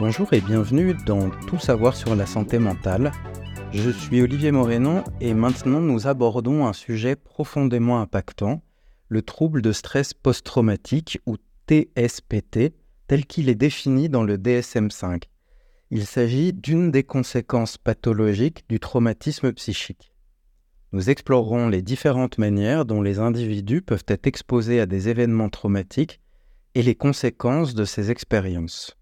Bonjour et bienvenue dans Tout savoir sur la santé mentale. Je suis Olivier Morénon et maintenant nous abordons un sujet profondément impactant, le trouble de stress post-traumatique ou TSPT, tel qu'il est défini dans le DSM5. Il s'agit d'une des conséquences pathologiques du traumatisme psychique. Nous explorerons les différentes manières dont les individus peuvent être exposés à des événements traumatiques et les conséquences de ces expériences.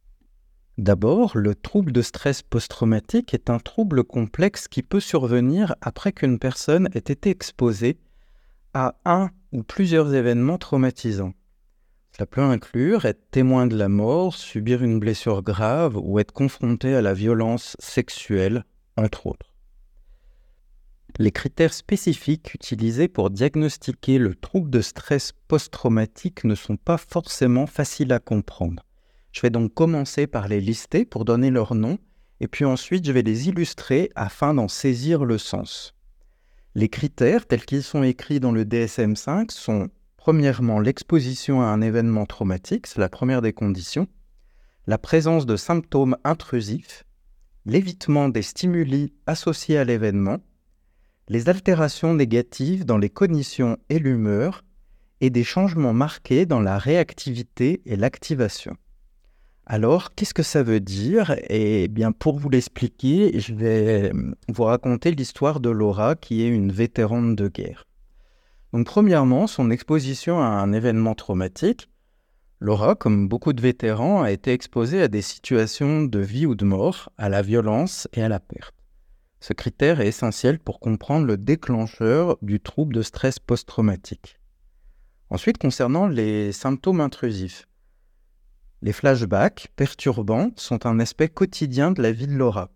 D'abord, le trouble de stress post-traumatique est un trouble complexe qui peut survenir après qu'une personne ait été exposée à un ou plusieurs événements traumatisants. Cela peut inclure être témoin de la mort, subir une blessure grave ou être confronté à la violence sexuelle, entre autres. Les critères spécifiques utilisés pour diagnostiquer le trouble de stress post-traumatique ne sont pas forcément faciles à comprendre. Je vais donc commencer par les lister pour donner leur nom, et puis ensuite je vais les illustrer afin d'en saisir le sens. Les critères tels qu'ils sont écrits dans le DSM5 sont premièrement l'exposition à un événement traumatique, c'est la première des conditions, la présence de symptômes intrusifs, l'évitement des stimuli associés à l'événement, les altérations négatives dans les cognitions et l'humeur, et des changements marqués dans la réactivité et l'activation. Alors, qu'est-ce que ça veut dire? Eh bien, pour vous l'expliquer, je vais euh, vous raconter l'histoire de Laura, qui est une vétérane de guerre. Donc, premièrement, son exposition à un événement traumatique. Laura, comme beaucoup de vétérans, a été exposée à des situations de vie ou de mort, à la violence et à la perte. Ce critère est essentiel pour comprendre le déclencheur du trouble de stress post-traumatique. Ensuite, concernant les symptômes intrusifs. Les flashbacks perturbants sont un aspect quotidien de la vie de Laura.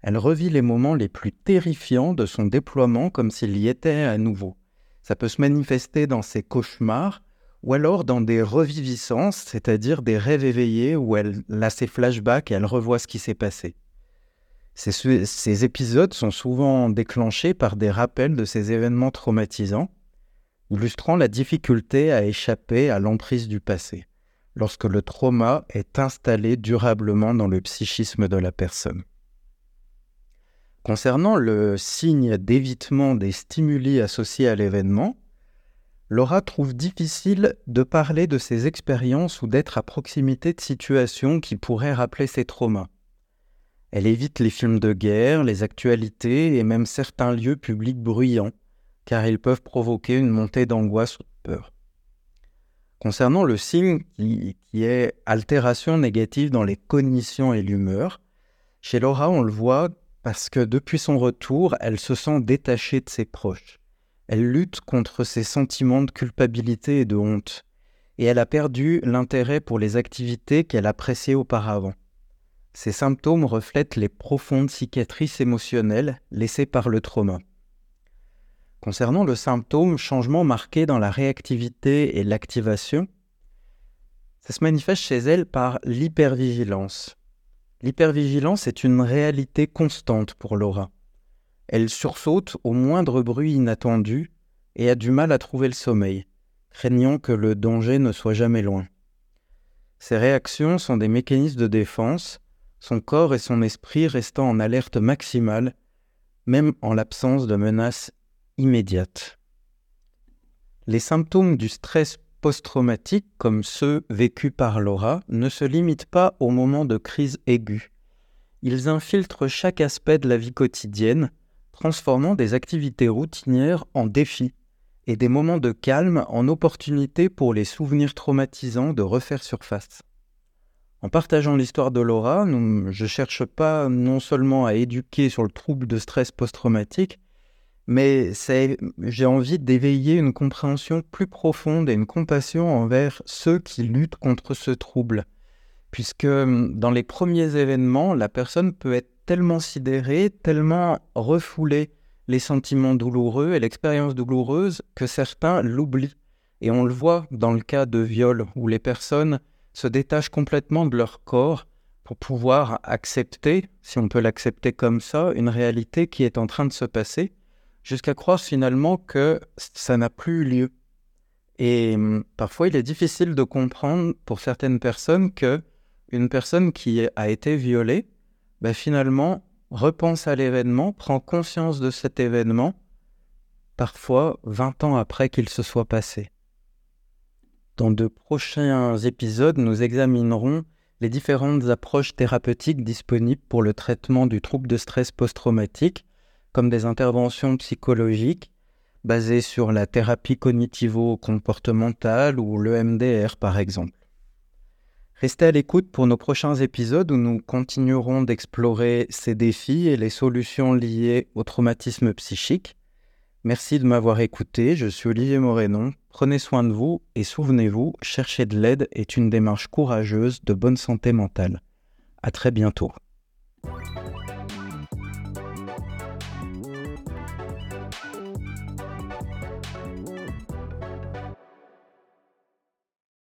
Elle revit les moments les plus terrifiants de son déploiement comme s'il y était à nouveau. Ça peut se manifester dans ses cauchemars ou alors dans des reviviscences, c'est-à-dire des rêves éveillés où elle a ses flashbacks et elle revoit ce qui s'est passé. Ces, ces, épisodes sont souvent déclenchés par des rappels de ces événements traumatisants, illustrant la difficulté à échapper à l'emprise du passé lorsque le trauma est installé durablement dans le psychisme de la personne. Concernant le signe d'évitement des stimuli associés à l'événement, Laura trouve difficile de parler de ses expériences ou d'être à proximité de situations qui pourraient rappeler ses traumas. Elle évite les films de guerre, les actualités et même certains lieux publics bruyants, car ils peuvent provoquer une montée d'angoisse ou de peur. Concernant le signe qui, est altération négative dans les cognitions et l'humeur, chez Laura, on le voit parce que depuis son retour, elle se sent détachée de ses proches. Elle lutte contre ses sentiments de culpabilité et de honte, et elle a perdu l'intérêt pour les activités qu'elle appréciait auparavant. Ces symptômes reflètent les profondes cicatrices émotionnelles laissées par le trauma. Concernant le symptôme changement marqué dans la réactivité et l'activation, ça se manifeste chez elle par l'hypervigilance. L'hypervigilance est une réalité constante pour Laura. Elle sursaute au moindre bruit inattendu et a du mal à trouver le sommeil, craignant que le danger ne soit jamais loin. Ses réactions sont des mécanismes de défense, son corps et son esprit restant en alerte maximale, même en l'absence de menaces immédiate. Les symptômes du stress post-traumatique, comme ceux vécus par Laura, ne se limitent pas au moment de crise aiguë. Ils infiltrent chaque aspect de la vie quotidienne, transformant des activités routinières en défis et des moments de calme en opportunités pour les souvenirs traumatisants de refaire surface. En partageant l'histoire de Laura, je ne cherche pas non seulement à éduquer sur le trouble de stress post-traumatique, mais j'ai envie d'éveiller une compréhension plus profonde et une compassion envers ceux qui luttent contre ce trouble. Puisque hum, dans les premiers événements, la personne peut être tellement sidérée, tellement refoulée les sentiments douloureux et l'expérience douloureuse que certains l'oublient. Et on le voit dans le cas de viol, où les personnes se détachent complètement de leur corps pour pouvoir accepter, si on peut l'accepter comme ça, une réalité qui est en train de se passer jusqu'à croire finalement que ça n'a plus eu lieu. Et hum, parfois, il est difficile de comprendre pour certaines personnes que une personne qui a été violée, bah, finalement, repense à l'événement, prend conscience de cet événement, parfois 20 ans après qu'il se soit passé. Dans de prochains épisodes, nous examinerons les différentes approches thérapeutiques disponibles pour le traitement du trouble de stress post-traumatique, comme des interventions psychologiques basées sur la thérapie cognitivo-comportementale ou l'EMDR par exemple. Restez à l'écoute pour nos prochains épisodes où nous continuerons d'explorer ces défis et les solutions liées au traumatisme psychique. Merci de m'avoir écouté, je suis Olivier Morénon. Prenez soin de vous et souvenez-vous, chercher de l'aide est une démarche courageuse de bonne santé mentale. À très bientôt.